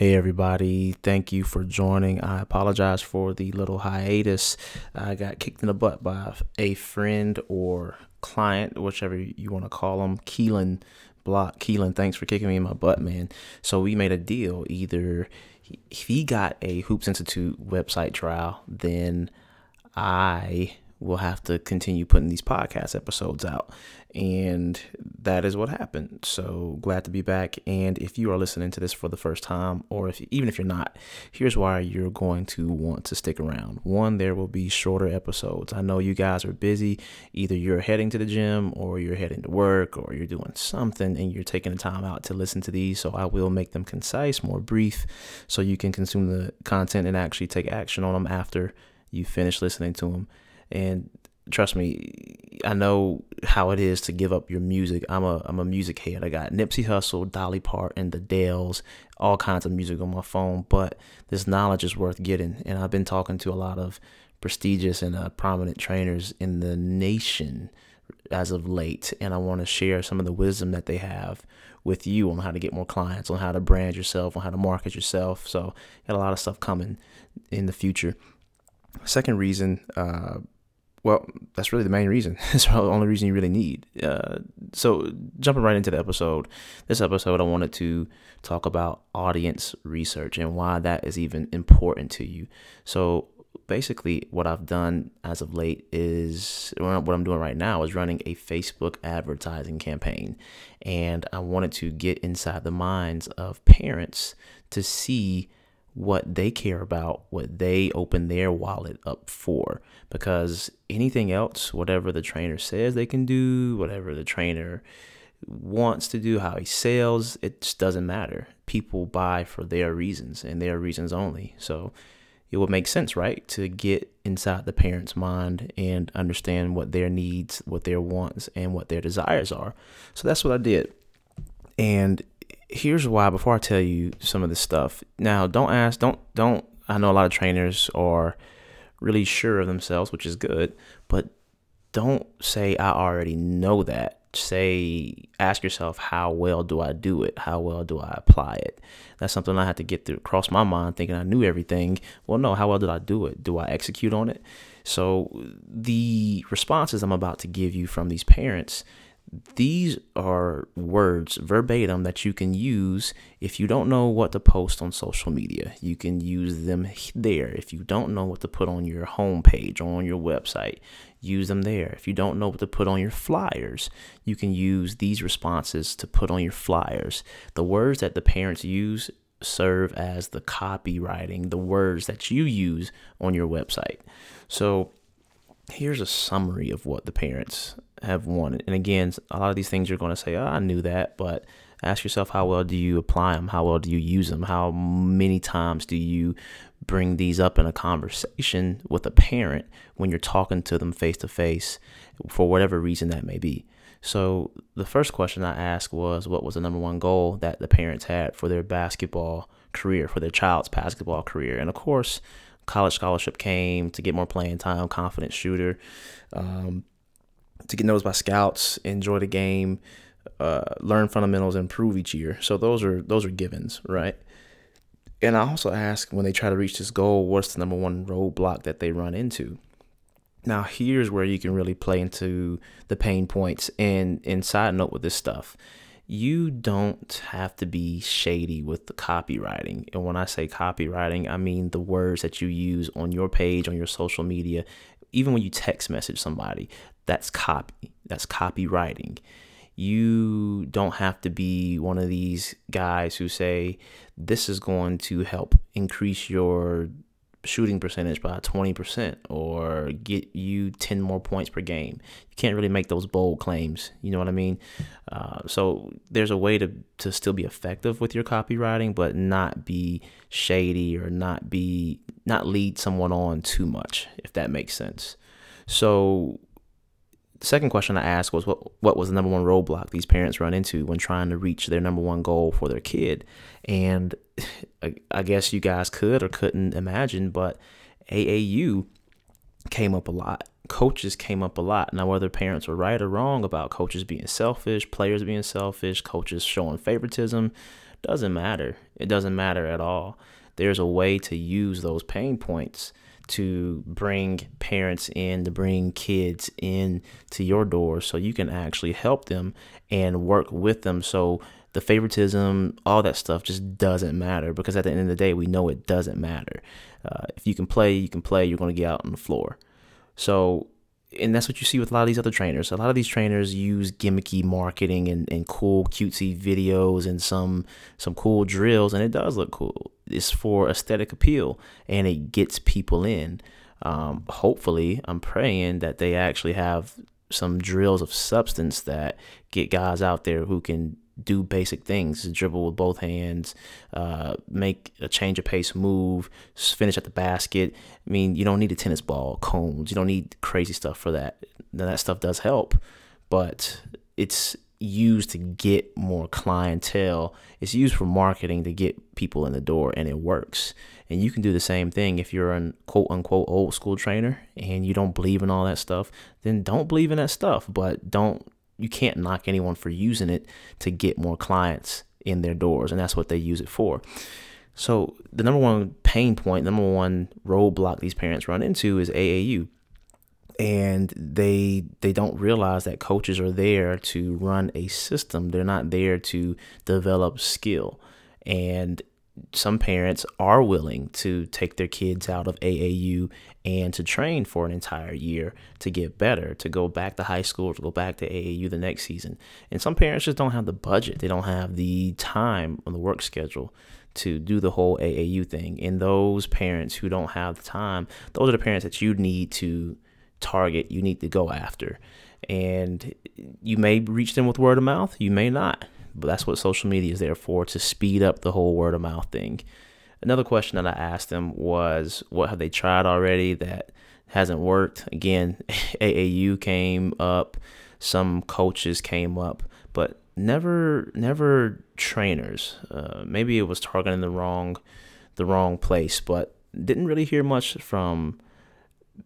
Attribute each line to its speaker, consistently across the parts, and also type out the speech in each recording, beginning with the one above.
Speaker 1: Hey, everybody. Thank you for joining. I apologize for the little hiatus. I got kicked in the butt by a friend or client, whichever you want to call them. Keelan Block. Keelan, thanks for kicking me in my butt, man. So we made a deal. Either he got a Hoops Institute website trial, then I will have to continue putting these podcast episodes out. And that is what happened. So glad to be back. And if you are listening to this for the first time, or if even if you're not, here's why you're going to want to stick around. One, there will be shorter episodes. I know you guys are busy. Either you're heading to the gym, or you're heading to work, or you're doing something, and you're taking the time out to listen to these. So I will make them concise, more brief, so you can consume the content and actually take action on them after you finish listening to them. And trust me, I know how it is to give up your music. I'm a I'm a music head. I got Nipsey Hussle, Dolly Parton, the Dells, all kinds of music on my phone. But this knowledge is worth getting, and I've been talking to a lot of prestigious and uh, prominent trainers in the nation as of late, and I want to share some of the wisdom that they have with you on how to get more clients, on how to brand yourself, on how to market yourself. So, got a lot of stuff coming in the future. Second reason. Uh, well, that's really the main reason. It's the only reason you really need. Uh, so, jumping right into the episode, this episode, I wanted to talk about audience research and why that is even important to you. So, basically, what I've done as of late is what I'm doing right now is running a Facebook advertising campaign. And I wanted to get inside the minds of parents to see what they care about, what they open their wallet up for. Because anything else, whatever the trainer says they can do, whatever the trainer wants to do, how he sells, it just doesn't matter. People buy for their reasons and their reasons only. So it would make sense, right? To get inside the parent's mind and understand what their needs, what their wants, and what their desires are. So that's what I did. And here's why before I tell you some of this stuff. Now, don't ask, don't, don't, I know a lot of trainers are really sure of themselves, which is good, but don't say, I already know that. Say, ask yourself, how well do I do it? How well do I apply it? That's something I had to get through, across my mind thinking I knew everything. Well, no, how well did I do it? Do I execute on it? So, the responses I'm about to give you from these parents these are words verbatim that you can use if you don't know what to post on social media. You can use them there. If you don't know what to put on your homepage or on your website, use them there. If you don't know what to put on your flyers, you can use these responses to put on your flyers. The words that the parents use serve as the copywriting, the words that you use on your website. So here's a summary of what the parents have wanted. And again, a lot of these things you're going to say, oh, I knew that, but ask yourself how well do you apply them? How well do you use them? How many times do you bring these up in a conversation with a parent when you're talking to them face to face for whatever reason that may be? So, the first question I asked was what was the number one goal that the parents had for their basketball career, for their child's basketball career? And of course, college scholarship came to get more playing time, confident shooter, um, to get noticed by scouts, enjoy the game, uh, learn fundamentals, improve each year. So those are those are givens, right? And I also ask when they try to reach this goal, what's the number one roadblock that they run into? Now here's where you can really play into the pain points and and side note with this stuff you don't have to be shady with the copywriting. And when I say copywriting, I mean the words that you use on your page, on your social media, even when you text message somebody, that's copy. That's copywriting. You don't have to be one of these guys who say, this is going to help increase your shooting percentage by 20% or get you 10 more points per game. You can't really make those bold claims. You know what I mean? Uh, so there's a way to, to still be effective with your copywriting, but not be shady or not be, not lead someone on too much, if that makes sense. So the second question I asked was what what was the number one roadblock these parents run into when trying to reach their number one goal for their kid? And I guess you guys could or couldn't imagine, but AAU came up a lot. Coaches came up a lot. Now, whether parents were right or wrong about coaches being selfish, players being selfish, coaches showing favoritism, Doesn't matter. It doesn't matter at all. There's a way to use those pain points to bring parents in, to bring kids in to your door so you can actually help them and work with them. So the favoritism, all that stuff just doesn't matter because at the end of the day, we know it doesn't matter. Uh, if you can play, you can play, you're going to get out on the floor. So and that's what you see with a lot of these other trainers. A lot of these trainers use gimmicky marketing and, and cool cutesy videos and some some cool drills, and it does look cool. It's for aesthetic appeal, and it gets people in. Um, hopefully, I'm praying that they actually have some drills of substance that get guys out there who can do basic things dribble with both hands uh, make a change of pace move finish at the basket. I mean you don't need a tennis ball cones you don't need crazy stuff for that. Now, that stuff does help but it's used to get more clientele. It's used for marketing to get people in the door and it works. And you can do the same thing if you're an quote unquote old school trainer and you don't believe in all that stuff then don't believe in that stuff but don't you can't knock anyone for using it to get more clients in their doors, and that's what they use it for. So the number one pain point, number one roadblock these parents run into is AAU. And they they don't realize that coaches are there to run a system. They're not there to develop skill. And some parents are willing to take their kids out of AAU and to train for an entire year to get better, to go back to high school, to go back to AAU the next season. And some parents just don't have the budget, they don't have the time on the work schedule to do the whole AAU thing. And those parents who don't have the time, those are the parents that you need to target, you need to go after. And you may reach them with word of mouth, you may not. But that's what social media is there for to speed up the whole word of mouth thing. Another question that I asked them was, what have they tried already that hasn't worked? Again, AAU came up, some coaches came up, but never, never trainers. Uh, maybe it was targeting the wrong, the wrong place, but didn't really hear much from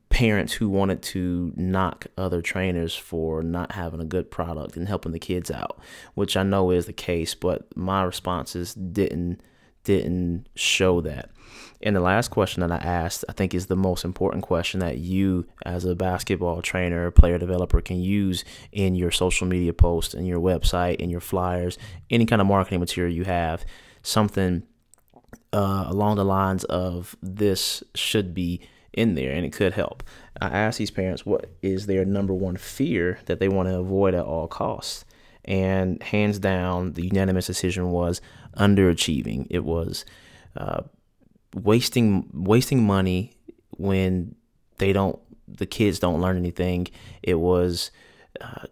Speaker 1: parents who wanted to knock other trainers for not having a good product and helping the kids out, which I know is the case, but my responses didn't didn't show that. And the last question that I asked, I think, is the most important question that you, as a basketball trainer, player developer, can use in your social media posts, in your website, in your flyers, any kind of marketing material you have. Something uh, along the lines of this should be in there and it could help. I asked these parents what is their number one fear that they want to avoid at all costs. And hands down, the unanimous decision was underachieving. It was uh, wasting wasting money when they don't the kids don't learn anything. It was uh,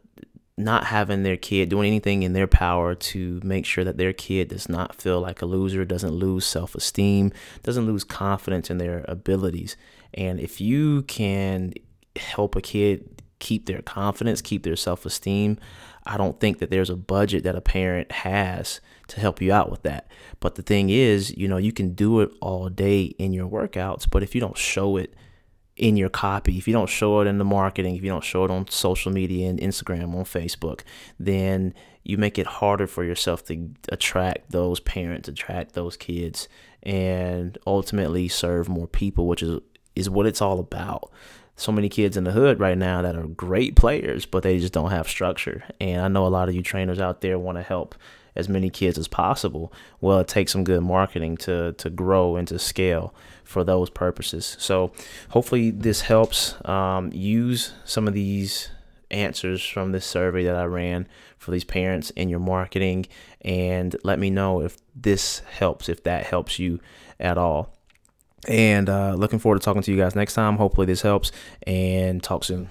Speaker 1: not having their kid doing anything in their power to make sure that their kid does not feel like a loser, doesn't lose self esteem, doesn't lose confidence in their abilities. And if you can help a kid keep their confidence, keep their self esteem, I don't think that there's a budget that a parent has to help you out with that. But the thing is, you know, you can do it all day in your workouts, but if you don't show it in your copy, if you don't show it in the marketing, if you don't show it on social media and Instagram, on Facebook, then you make it harder for yourself to attract those parents, attract those kids, and ultimately serve more people, which is is what it's all about. So many kids in the hood right now that are great players, but they just don't have structure. And I know a lot of you trainers out there want to help as many kids as possible. Well, it takes some good marketing to to grow and to scale for those purposes. So hopefully this helps. Um, use some of these answers from this survey that I ran for these parents in your marketing and let me know if this helps, if that helps you at all. And uh, looking forward to talking to you guys next time. Hopefully, this helps and talk soon.